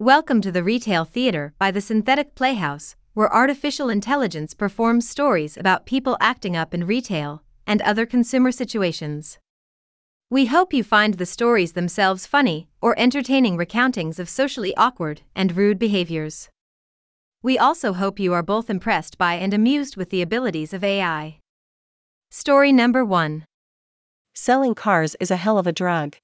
Welcome to the Retail Theater by the Synthetic Playhouse, where artificial intelligence performs stories about people acting up in retail and other consumer situations. We hope you find the stories themselves funny or entertaining recountings of socially awkward and rude behaviors. We also hope you are both impressed by and amused with the abilities of AI. Story number 1 Selling cars is a hell of a drug.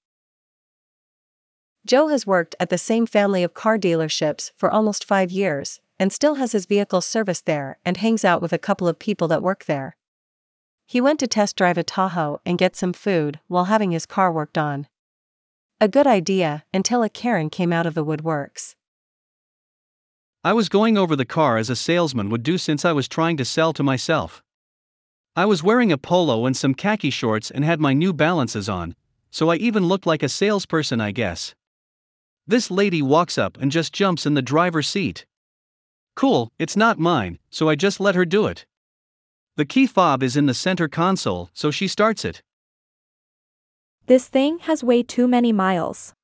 Joe has worked at the same family of car dealerships for almost five years, and still has his vehicle serviced there and hangs out with a couple of people that work there. He went to test drive a Tahoe and get some food while having his car worked on. A good idea until a Karen came out of the woodworks. I was going over the car as a salesman would do since I was trying to sell to myself. I was wearing a polo and some khaki shorts and had my new balances on, so I even looked like a salesperson, I guess. This lady walks up and just jumps in the driver's seat. Cool, it's not mine, so I just let her do it. The key fob is in the center console, so she starts it. This thing has way too many miles.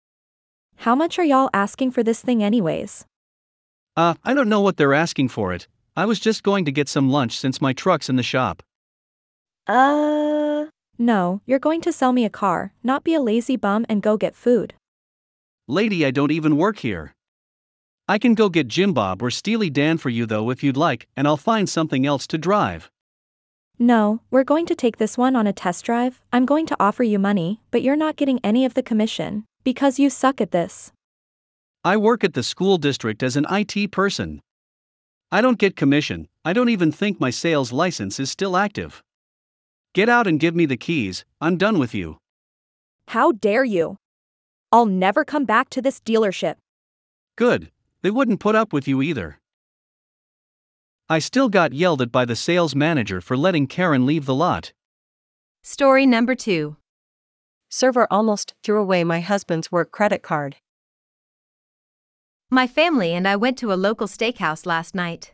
How much are y'all asking for this thing, anyways? Uh, I don't know what they're asking for it. I was just going to get some lunch since my truck's in the shop. Uh. No, you're going to sell me a car, not be a lazy bum and go get food. Lady, I don't even work here. I can go get Jim Bob or Steely Dan for you though if you'd like, and I'll find something else to drive. No, we're going to take this one on a test drive. I'm going to offer you money, but you're not getting any of the commission, because you suck at this. I work at the school district as an IT person. I don't get commission, I don't even think my sales license is still active. Get out and give me the keys, I'm done with you. How dare you? I'll never come back to this dealership. Good, they wouldn't put up with you either. I still got yelled at by the sales manager for letting Karen leave the lot. Story number 2 Server almost threw away my husband's work credit card. My family and I went to a local steakhouse last night.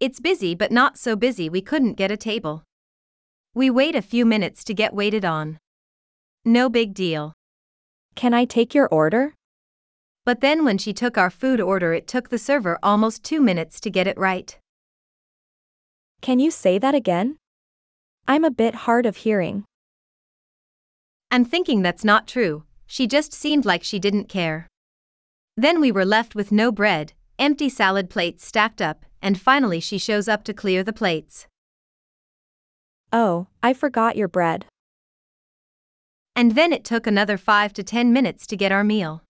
It's busy, but not so busy we couldn't get a table. We wait a few minutes to get waited on. No big deal. Can I take your order? But then when she took our food order, it took the server almost two minutes to get it right. Can you say that again? I'm a bit hard of hearing. I'm thinking that's not true, she just seemed like she didn't care. Then we were left with no bread, empty salad plates stacked up, and finally she shows up to clear the plates. Oh, I forgot your bread. And then it took another 5 to 10 minutes to get our meal.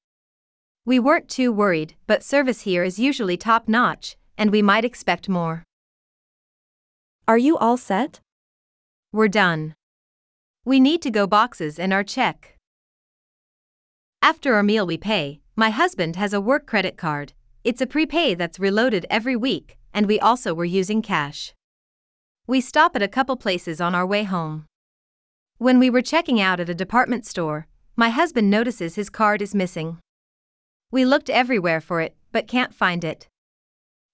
We weren't too worried, but service here is usually top notch, and we might expect more. Are you all set? We're done. We need to go boxes and our check. After our meal, we pay. My husband has a work credit card. It's a prepay that's reloaded every week, and we also were using cash. We stop at a couple places on our way home. When we were checking out at a department store, my husband notices his card is missing. We looked everywhere for it, but can't find it.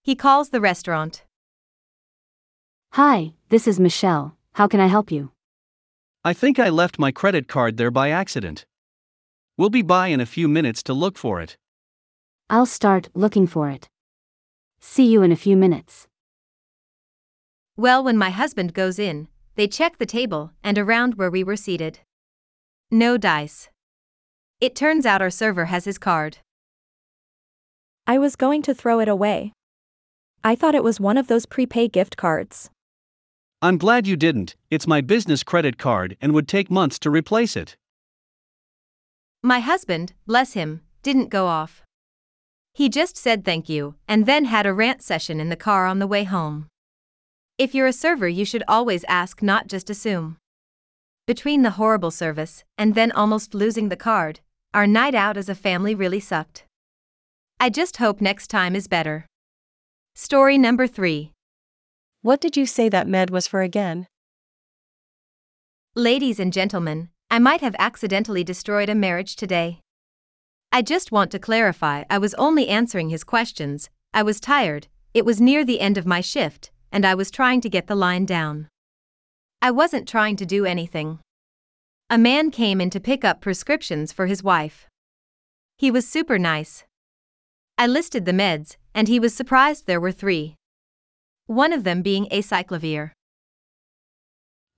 He calls the restaurant. Hi, this is Michelle. How can I help you? I think I left my credit card there by accident. We'll be by in a few minutes to look for it. I'll start looking for it. See you in a few minutes. Well, when my husband goes in, they check the table and around where we were seated. No dice. It turns out our server has his card. I was going to throw it away. I thought it was one of those prepay gift cards. I'm glad you didn't, it's my business credit card and would take months to replace it. My husband, bless him, didn't go off. He just said thank you and then had a rant session in the car on the way home. If you're a server, you should always ask, not just assume. Between the horrible service and then almost losing the card, our night out as a family really sucked. I just hope next time is better. Story number 3 What did you say that med was for again? Ladies and gentlemen, I might have accidentally destroyed a marriage today. I just want to clarify I was only answering his questions, I was tired, it was near the end of my shift, and I was trying to get the line down. I wasn't trying to do anything. A man came in to pick up prescriptions for his wife. He was super nice. I listed the meds, and he was surprised there were three. One of them being acyclovir.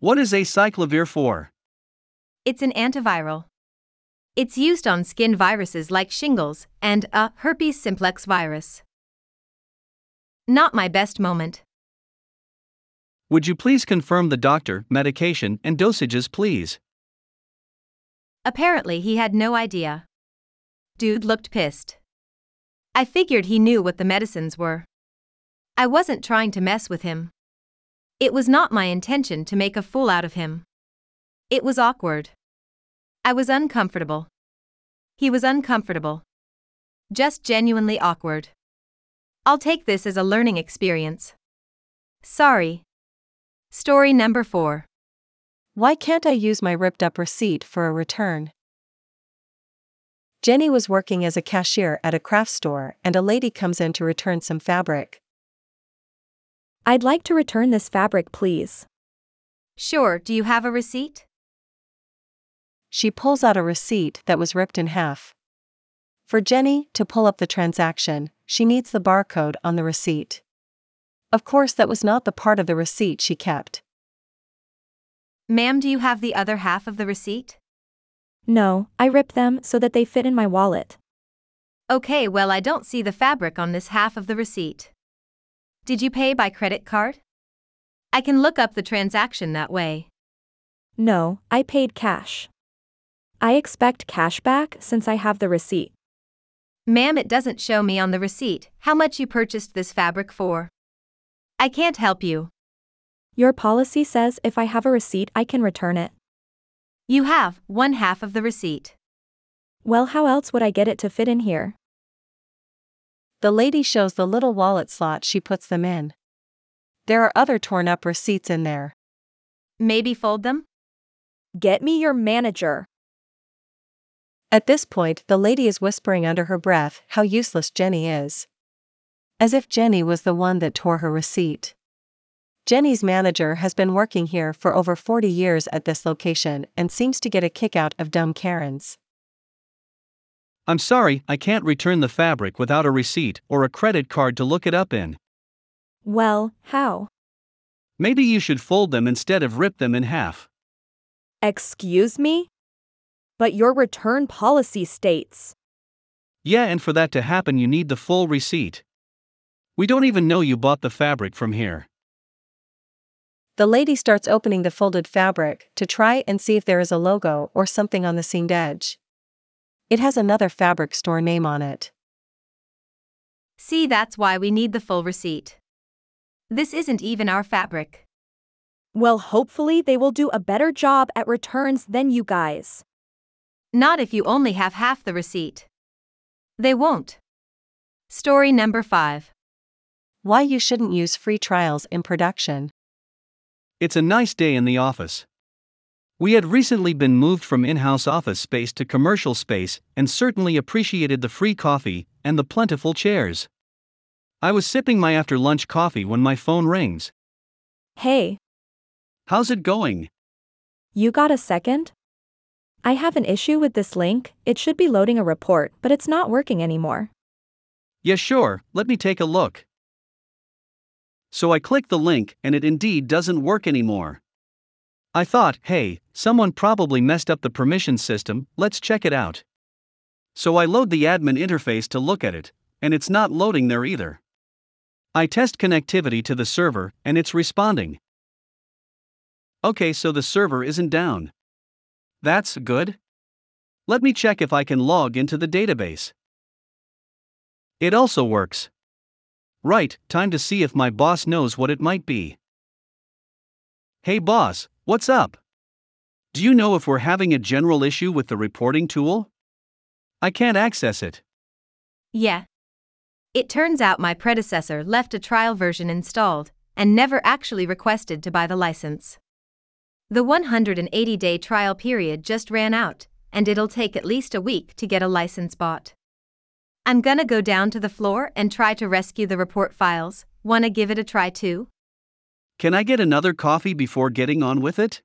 What is acyclovir for? It's an antiviral. It's used on skin viruses like shingles and a herpes simplex virus. Not my best moment. Would you please confirm the doctor, medication, and dosages, please? Apparently, he had no idea. Dude looked pissed. I figured he knew what the medicines were. I wasn't trying to mess with him. It was not my intention to make a fool out of him. It was awkward. I was uncomfortable. He was uncomfortable. Just genuinely awkward. I'll take this as a learning experience. Sorry. Story number 4. Why can't I use my ripped up receipt for a return? Jenny was working as a cashier at a craft store and a lady comes in to return some fabric. I'd like to return this fabric, please. Sure, do you have a receipt? She pulls out a receipt that was ripped in half. For Jenny to pull up the transaction, she needs the barcode on the receipt. Of course, that was not the part of the receipt she kept. Ma'am, do you have the other half of the receipt? No, I ripped them so that they fit in my wallet. Okay, well, I don't see the fabric on this half of the receipt. Did you pay by credit card? I can look up the transaction that way. No, I paid cash. I expect cash back since I have the receipt. Ma'am, it doesn't show me on the receipt how much you purchased this fabric for. I can't help you. Your policy says if I have a receipt, I can return it. You have one half of the receipt. Well, how else would I get it to fit in here? The lady shows the little wallet slot she puts them in. There are other torn up receipts in there. Maybe fold them? Get me your manager. At this point, the lady is whispering under her breath how useless Jenny is. As if Jenny was the one that tore her receipt. Jenny's manager has been working here for over 40 years at this location and seems to get a kick out of dumb Karens. I'm sorry, I can't return the fabric without a receipt or a credit card to look it up in. Well, how? Maybe you should fold them instead of rip them in half. Excuse me? But your return policy states. Yeah, and for that to happen, you need the full receipt. We don't even know you bought the fabric from here. The lady starts opening the folded fabric to try and see if there is a logo or something on the seamed edge. It has another fabric store name on it. See, that's why we need the full receipt. This isn't even our fabric. Well, hopefully, they will do a better job at returns than you guys. Not if you only have half the receipt. They won't. Story number 5. Why you shouldn't use free trials in production. It's a nice day in the office. We had recently been moved from in house office space to commercial space and certainly appreciated the free coffee and the plentiful chairs. I was sipping my after lunch coffee when my phone rings. Hey, How's it going? you got a second? I have an issue with this link, it should be loading a report, but it's not working anymore. Yeah, sure, let me take a look. So I click the link and it indeed doesn't work anymore. I thought, hey, someone probably messed up the permission system, let's check it out. So I load the admin interface to look at it, and it's not loading there either. I test connectivity to the server, and it's responding. Okay, so the server isn't down. That's good. Let me check if I can log into the database. It also works. Right, time to see if my boss knows what it might be. Hey boss, what's up? Do you know if we're having a general issue with the reporting tool? I can't access it. Yeah. It turns out my predecessor left a trial version installed and never actually requested to buy the license. The 180 day trial period just ran out, and it'll take at least a week to get a license bought. I'm gonna go down to the floor and try to rescue the report files. Wanna give it a try too? Can I get another coffee before getting on with it?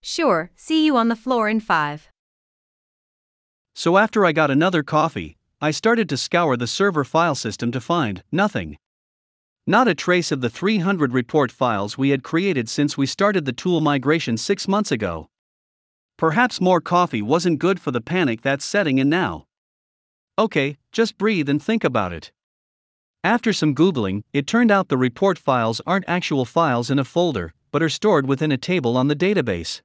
Sure, see you on the floor in 5. So after I got another coffee, I started to scour the server file system to find nothing. Not a trace of the 300 report files we had created since we started the tool migration six months ago. Perhaps more coffee wasn't good for the panic that's setting in now. Okay, just breathe and think about it. After some Googling, it turned out the report files aren't actual files in a folder, but are stored within a table on the database.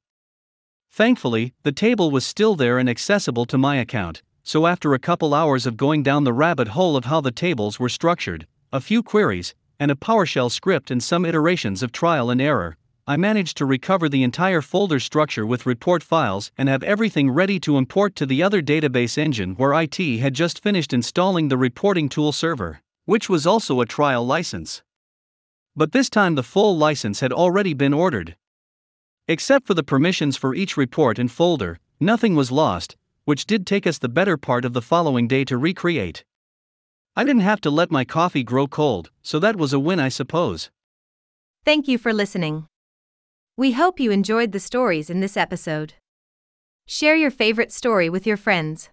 Thankfully, the table was still there and accessible to my account, so after a couple hours of going down the rabbit hole of how the tables were structured, a few queries, and a PowerShell script and some iterations of trial and error, I managed to recover the entire folder structure with report files and have everything ready to import to the other database engine where IT had just finished installing the reporting tool server, which was also a trial license. But this time the full license had already been ordered. Except for the permissions for each report and folder, nothing was lost, which did take us the better part of the following day to recreate. I didn't have to let my coffee grow cold, so that was a win, I suppose. Thank you for listening. We hope you enjoyed the stories in this episode. Share your favorite story with your friends.